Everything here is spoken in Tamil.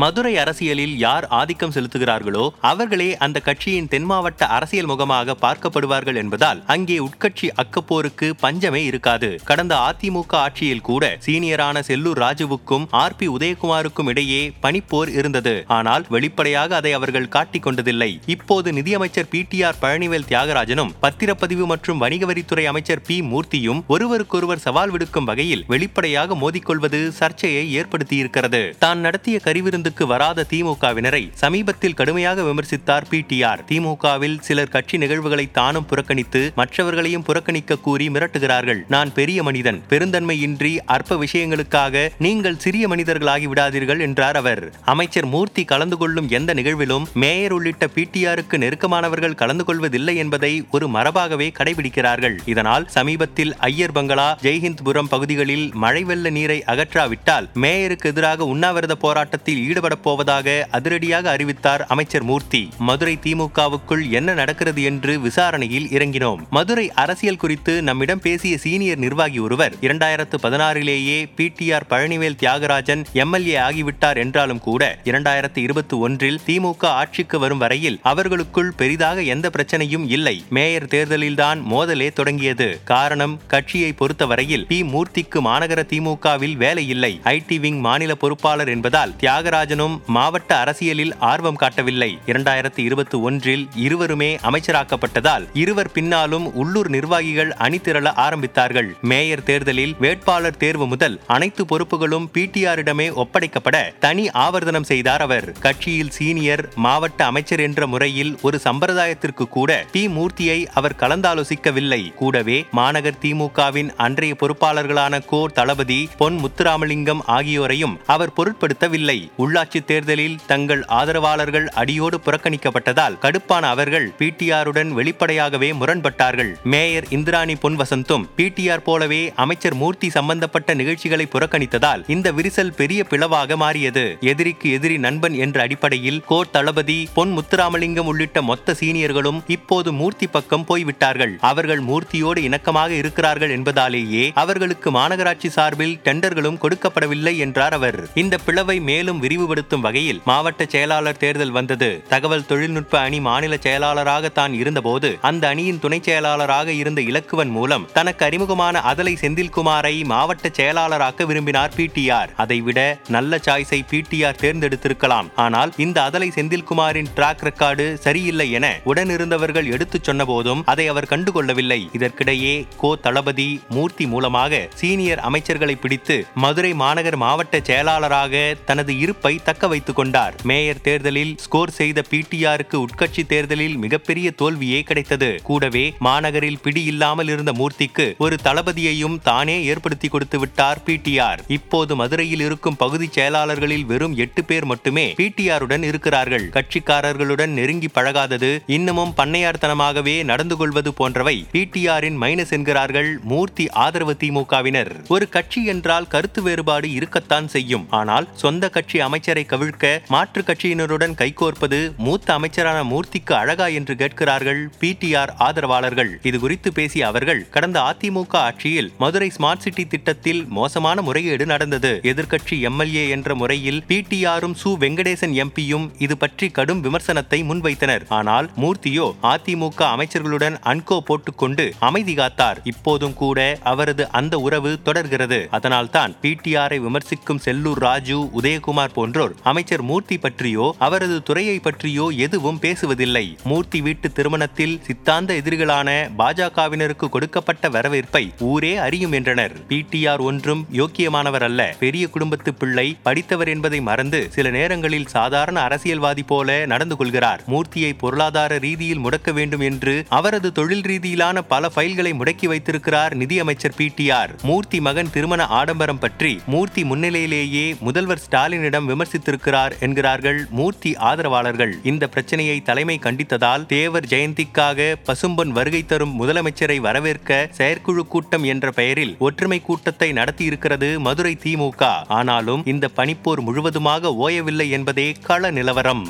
மதுரை அரசியலில் யார் ஆதிக்கம் செலுத்துகிறார்களோ அவர்களே அந்த கட்சியின் தென் மாவட்ட அரசியல் முகமாக பார்க்கப்படுவார்கள் என்பதால் அங்கே உட்கட்சி அக்கப்போருக்கு பஞ்சமே இருக்காது. கடந்த அதிமுக ஆட்சியில் கூட சீனியரான செல்லூர் ராஜுவுக்கும் ஆர் பி உதயகுமாருக்கும் இடையே பனிப்போர் இருந்தது. ஆனால் வெளிப்படையாக அதை அவர்கள் காட்டிக் கொண்டதில்லை. இப்போது நிதியமைச்சர் பி டி ஆர் பழனிவேல் தியாகராஜனும் பத்திரப்பதிவு மற்றும் வணிக வரித்துறை அமைச்சர் பி மூர்த்தியும் ஒருவருக்கொருவர் சவால் விடுக்கும் வகையில் வெளிப்படையாக மோதிக்கொள்வது சர்ச்சையை ஏற்படுத்தியிருக்கிறது. தான் நடத்திய கருவிருந்து விருந்துக்கு வராத திமுகவினரை சமீபத்தில் கடுமையாக விமர்சித்தார் பிடிஆர் திமுகவில் சிலர் கட்சி நிகழ்வுகளை தானும் புறக்கணித்து மற்றவர்களையும் புறக்கணிக்க கூறி மிரட்டுகிறார்கள். நான் பெரிய மனிதன் பெருந்தன்மையின்றி அற்ப விஷயங்களுக்காக நீங்கள் சிறிய மனிதர்களாகி விடாதீர்கள் என்றார் அவர். அமைச்சர் மூர்த்தி கலந்து கொள்ளும் எந்த நிகழ்விலும் மேயர் உள்ளிட்ட பிடிஆருக்கு நெருக்கமானவர்கள் கலந்து கொள்வதில்லை என்பதை ஒரு மரபாகவே கடைபிடிக்கிறார்கள். இதனால் சமீபத்தில் ஐயர் பங்களா ஜெய்ஹிந்த்புரம் பகுதிகளில் மழை வெள்ள நீரை அகற்றாவிட்டால் மேயருக்கு எதிராக உண்ணாவிரத போராட்டத்தில் ஈடுபடப் போவதாக அதிரடியாக அறிவித்தார் அமைச்சர் மூர்த்தி. மதுரை திமுகவுக்குள் என்ன நடக்கிறது என்று விசாரணையில் இறங்கினோம். மதுரை அரசியல் குறித்து நம்மிடம் பேசிய சீனியர் நிர்வாகி ஒருவர் இரண்டாயிரத்து பதினாறிலேயே P T R Palanivel Thiagarajan MLA ஆகிவிட்டார் என்றாலும் கூட இரண்டாயிரத்து இருபத்தி ஒன்றில் திமுக ஆட்சிக்கு வரும் வரையில் அவர்களுக்குள் பெரிதாக எந்த பிரச்சனையும் இல்லை. மேயர் தேர்தலில்தான் மோதலே தொடங்கியது. காரணம் கட்சியை பொறுத்தவரையில் பி மூர்த்திக்கு மாநகர திமுகவில் வேலை இல்லை. ஐடி விங் மாநில பொறுப்பாளர் என்பதால் தியாகராஜ் தியாகராஜனும் மாவட்ட அரசியலில் ஆர்வம் காட்டவில்லை. இரண்டாயிரத்தி இருபத்தி ஒன்றில் இருவருமே அமைச்சராக்கப்பட்டதால் இருவர் பின்னாலும் உள்ளூர் நிர்வாகிகள் அணிதிரள ஆரம்பித்தார்கள். மேயர் தேர்தலில் வேட்பாளர் தேர்வு முதல் அனைத்து பொறுப்புகளும் பிடிஆரிடமே ஒப்படைக்கப்பட தனி ஆவர்த்தனம் செய்தார் அவர். கட்சியில் சீனியர் மாவட்ட அமைச்சர் என்ற முறையில் ஒரு சம்பிரதாயத்திற்கு கூட பி மூர்த்தியை அவர் கலந்தாலோசிக்கவில்லை. கூடவே மாநகர் திமுகவின் அன்றைய பொறுப்பாளர்களான கோ தளபதி பொன் முத்துராமலிங்கம் ஆகியோரையும் அவர் பொருட்படுத்தவில்லை. உள்ளாட்சி தேர்தலில் தங்கள் ஆதரவாளர்கள் அடியோடு புறக்கணிக்கப்பட்டதால் கடுப்பான அவர்கள் பிடிஆருடன் வெளிப்படையாகவே முரண்பட்டார்கள். மேயர் இந்திராணி பொன் வசந்தும் பிடிஆர் போலவே அமைச்சர் மூர்த்தி சம்பந்தப்பட்ட நிகழ்ச்சிகளை புறக்கணித்ததால் இந்த விரிசல் பெரிய பிளவாக மாறியது. எதிரிக்கு எதிரி நண்பன் என்ற அடிப்படையில் கோர் தளபதி பொன் முத்துராமலிங்கம் உள்ளிட்ட மொத்த சீனியர்களும் இப்போது மூர்த்தி பக்கம் போய்விட்டார்கள். அவர்கள் மூர்த்தியோடு இணக்கமாக இருக்கிறார்கள் என்பதாலேயே அவர்களுக்கு மாநகராட்சி சார்பில் டெண்டர்களும் கொடுக்கப்படவில்லை என்றார் அவர். இந்த பிளவை மேலும் விரிவுபடுத்தும் வகையில் மாவட்ட செயலாளர் தேர்தல் வந்தது. தகவல் தொழில்நுட்ப அணி மாநில செயலாளராக தான் இருந்தபோது அந்த அணியின் துணை செயலாளராக இருந்த இலக்குவன் மூலம் தனக்கு அறிமுகமான அதலை செந்தில்குமாரை மாவட்ட செயலாளராக்க விரும்பினார் பிடிஆர் அதைவிட நல்ல சாய்ஸை பிடிஆர் தேர்ந்தெடுத்திருக்கலாம். ஆனால் இந்த அதலை செந்தில்குமாரின் டிராக் ரெக்கார்டு சரியில்லை என உடனிருந்தவர்கள் எடுத்துச் சொன்ன போதும் அதை அவர் கண்டுகொள்ளவில்லை. இதற்கிடையே கோ தளபதி மூர்த்தி மூலமாக சீனியர் அமைச்சர்களை பிடித்து மதுரை மாநகர் மாவட்ட செயலாளராக தனது இருப்பை தக்க வைத்துக் கொண்டார். மேயர் தேர்தலில் ஸ்கோர் செய்த பிடிஆருக்கு உட்கட்சி தேர்தலில் மிகப்பெரிய தோல்வியே கிடைத்தது. கூடவே மாநகரில் பிடி இல்லாமல் இருந்த மூர்த்திக்கு ஒரு தளபதியையும் தானே ஏற்படுத்தி கொடுத்து விட்டார் பிடிஆர் இப்போது மதுரையில் இருக்கும் பகுதி செயலாளர்களில் வெறும் எட்டு பேர் மட்டுமே பிடிஆருடன் இருக்கிறார்கள். கட்சிக்காரர்களுடன் நெருங்கி பழகாதது இன்னமும் பண்ணையார்த்தனமாகவே நடந்து கொள்வது போன்றவை பிடிஆரின் மைனஸ் என்கிறார்கள் மூர்த்தி ஆதரவு திமுகவினர் ஒரு கட்சி என்றால் கருத்து வேறுபாடு இருக்கத்தான் செய்யும். ஆனால் சொந்த கட்சி அமைச்சரை கவிழ்க்க மாற்று கட்சியினருடன் கைகோர்ப்பது மூத்த அமைச்சரான மூர்த்திக்கு அழகா என்று கேட்கிறார்கள் பிடிஆர் ஆதரவாளர்கள். இது குறித்து பேசிய அவர்கள் கடந்த அதிமுக ஆட்சியில் மதுரை ஸ்மார்ட் சிட்டி திட்டத்தில் மோசமான முறையீடு நடந்தது. எதிர்க்கட்சி எம்எல்ஏ என்ற முறையில் பிடிஆரும் சு வெங்கடேசன் எம்பியும் இது பற்றி கடும் விமர்சனத்தை முன்வைத்தனர். ஆனால் மூர்த்தியோ அதிமுக அமைச்சர்களுடன் அன்கோ போட்டுக்கொண்டு அமைதி காத்தார். இப்போதும் கூட அவரது அந்த உறவு தொடர்கிறது. அதனால்தான் பிடிஆரை விமர்சிக்கும் செல்லூர் ராஜு உதயகுமார் போன்றோர் அமைச்சர் மூர்த்தி பற்றியோ அவரது துறையை பற்றியோ எதுவும் பேசுவதில்லை. மூர்த்தி வீட்டு திருமணத்தில் சித்தாந்த எதிரிகளான பாஜகவினருக்கு கொடுக்கப்பட்ட வரவேற்பை ஊரே அறியும் என்றனர். பிடிஆர் ஒன்றும் யோக்கியமானவர் அல்ல. பெரிய குடும்பத்து பிள்ளை படித்தவர் என்பதை மறந்து சில நேரங்களில் சாதாரண அரசியல்வாதி போல நடந்து கொள்கிறார். மூர்த்தியை பொருளாதார ரீதியில் முடக்க வேண்டும் என்று அவரது தொழில் ரீதியிலான பல ஃபைல்களை முடக்கி வைத்திருக்கிறார் நிதியமைச்சர் பிடிஆர் மூர்த்தி மகன் திருமண ஆடம்பரம் பற்றி மூர்த்தி முன்னிலையிலேயே முதல்வர் ஸ்டாலினிடம் விமர்சித்திருக்கிறார் என்கிறார்கள் மூர்த்தி ஆதரவாளர்கள். இந்த பிரச்சனையை தலைமை கண்டித்ததால் தேவர் ஜெயந்திக்காக பசும்பொன் வருகை தரும் முதலமைச்சரை வரவேற்க செயற்குழு கூட்டம் என்ற பெயரில் ஒற்றுமை கூட்டத்தை நடத்தியிருக்கிறது மதுரை திமுக ஆனாலும் இந்த பனிப்போர் முழுவதுமாக ஓயவில்லை என்பதே கள நிலவரம்.